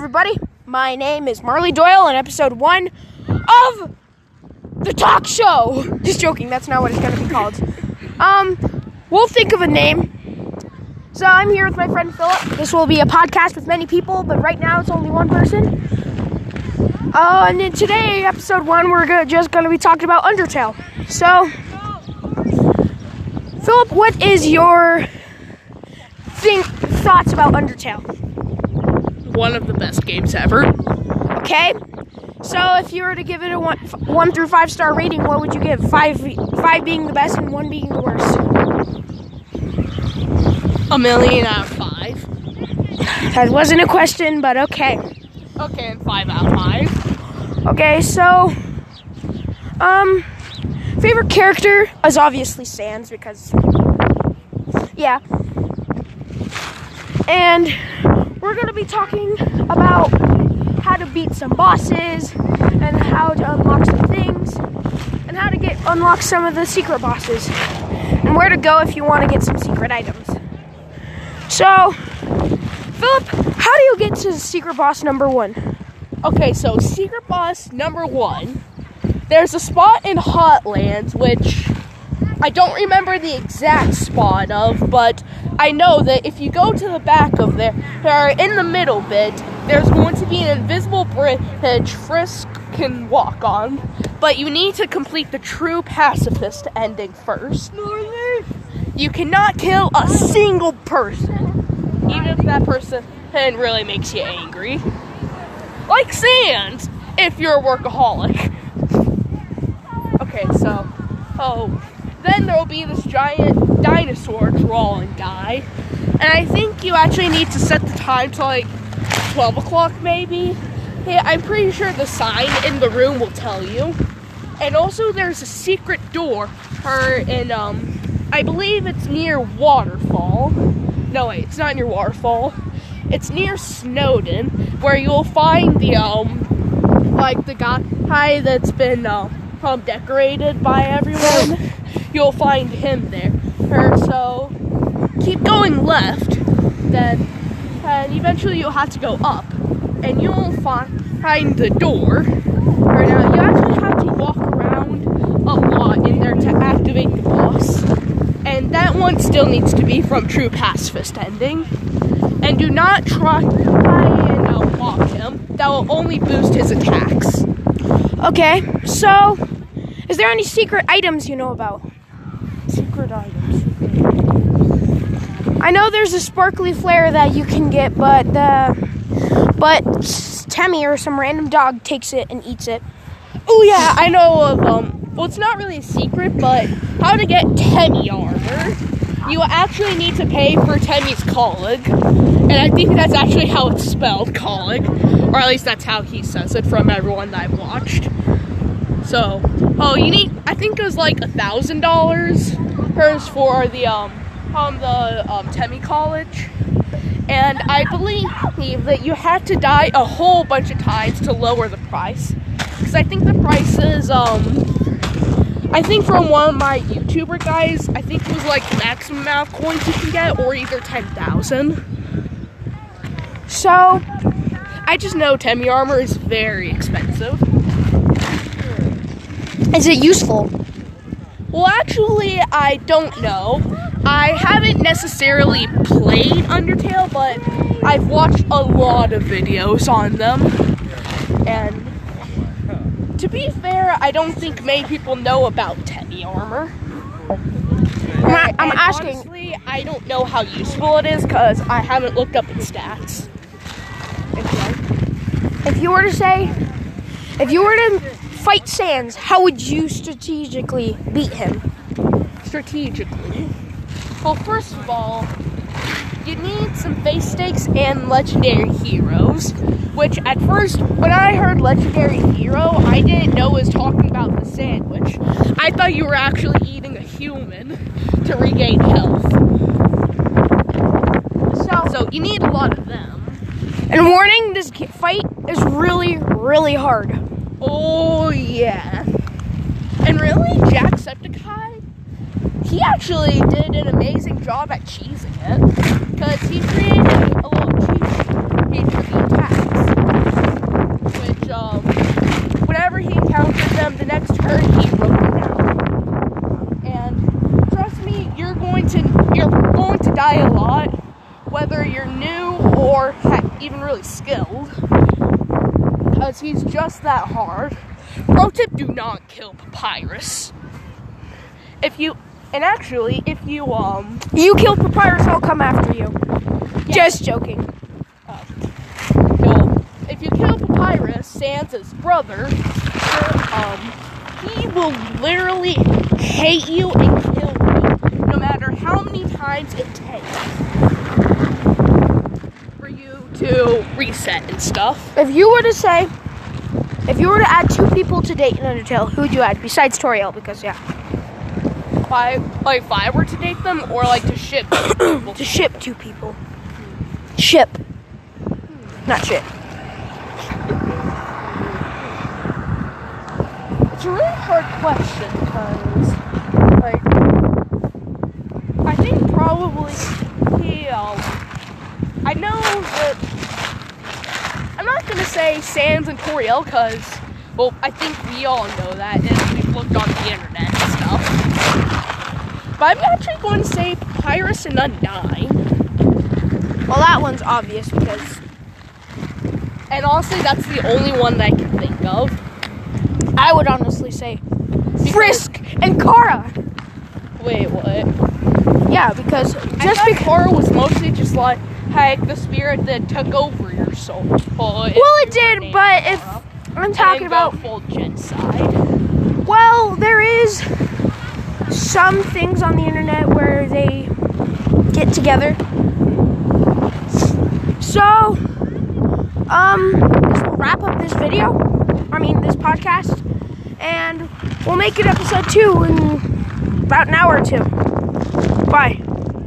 everybody. My name is Marley Doyle, and episode one of the talk show. Just joking. That's not what it's going to be called. Um, we'll think of a name. So I'm here with my friend Philip. This will be a podcast with many people, but right now it's only one person. Uh, and then today, episode one, we're just going to be talking about Undertale. So, Philip, what is your think thoughts about Undertale? One of the best games ever. Okay. So if you were to give it a one, one through five star rating, what would you give? Five, five being the best and one being the worst. A million out of five. That wasn't a question, but okay. Okay, and five out of five. Okay, so, um, favorite character is obviously Sans because, yeah. And we're gonna be talking about how to beat some bosses and how to unlock some things and how to get unlock some of the secret bosses and where to go if you want to get some secret items. So, Philip, how do you get to secret boss number one? Okay, so secret boss number one. There's a spot in Hotlands which I don't remember the exact spot of, but I know that if you go to the back of there, or in the middle bit, there's going to be an invisible bridge that Frisk can walk on, but you need to complete the true pacifist ending first. You cannot kill a single person, even if that person really makes you angry. Like Sans, if you're a workaholic. Okay, so, oh, then there'll be this giant dinosaur drawing guy. And I think you actually need to set the time to like 12 o'clock maybe. I'm pretty sure the sign in the room will tell you. And also there's a secret door or in um I believe it's near Waterfall. No wait, it's not near Waterfall. It's near Snowdin, where you'll find the um like the guy that's been um, decorated by everyone you'll find him there. So keep going left, then and eventually you'll have to go up, and you'll find the door. Or now you actually have to walk around a lot in there to activate the boss, and that one still needs to be from True Pacifist ending. And do not try and uh, mock him. That will only boost his attacks. Okay, so is there any secret items you know about? Secret items. I know there's a sparkly flare that you can get, but uh, but Temmie or some random dog takes it and eats it. Oh yeah, I know of um. Well, it's not really a secret, but how to get Temmie armor. You actually need to pay for Temmie's colleague, and I think that's actually how it's spelled, colleague, or at least that's how he says it from everyone that I've watched. So, oh, you need. I think it was like a thousand dollars. Hers for the um, um the um Temmie College, and I believe that you had to die a whole bunch of times to lower the price. Because I think the price is um. I think from one of my YouTuber guys, I think it was like maximum amount of coins you can get, or either ten thousand. So I just know Temmie armor is very expensive. is it useful? Well, actually, I don't know. I haven't necessarily played Undertale, but I've watched a lot of videos on them. And to be fair, I don't think many people know about Teddy armor. I'm, I'm asking. Honestly, I don't know how useful it is because I haven't looked up its stats. If you were to say, if you were to fight Sans, how would you strategically beat him? strategically? Well, first of all, you need some face steaks and legendary heroes. Which, at first, when I heard legendary hero, I didn't know was talking about the sandwich. I thought you were actually eating a human to regain health. So, So, you need a lot of them. and warning, this fight is really, really hard. Oh, yeah. And really, Jacksepticeye, he actually did an amazing job at cheesing it because he created a little cheat sheet for the attacks, which um, whenever he encountered them the next turn, he wrote them down. And trust me, you're going to you're going to die a lot, whether you're new or heck, even really skilled, because he's just that hard. Pro tip: Do not kill Papyrus. If you and actually, if you, um. You kill Papyrus, I'll come after you. Just joking. kill, if you kill Papyrus, Sans' brother, um, he will literally hate you and kill you, no matter how many times it takes for you to reset and stuff. If you were to say, if you were to add two people to date in Undertale, who would you add besides Toriel? Because yeah, If I, like, if I were to date them, or like to ship people. to ship two people. Ship, not ship. It's a really hard question because, like, I think probably he, um, I know that, I'm not gonna say Sans and Toriel because, well, I think we all know that and we've looked on the internet and stuff. But I'm actually going to say Pyrus and Undyne. Well, that one's obvious because And honestly, that's the only one that I can think of. I would honestly say Frisk and Chara. Wait, what? Yeah, because Just because. horror was mostly just like, hey, the spirit that took over your soul. Well, Well, it did, but if I'm talking about full genocide. Well, there is some things on the internet where they get together. So, um, this will wrap up this video. I mean, this podcast, and we'll make it episode two in about an hour or two. Bye.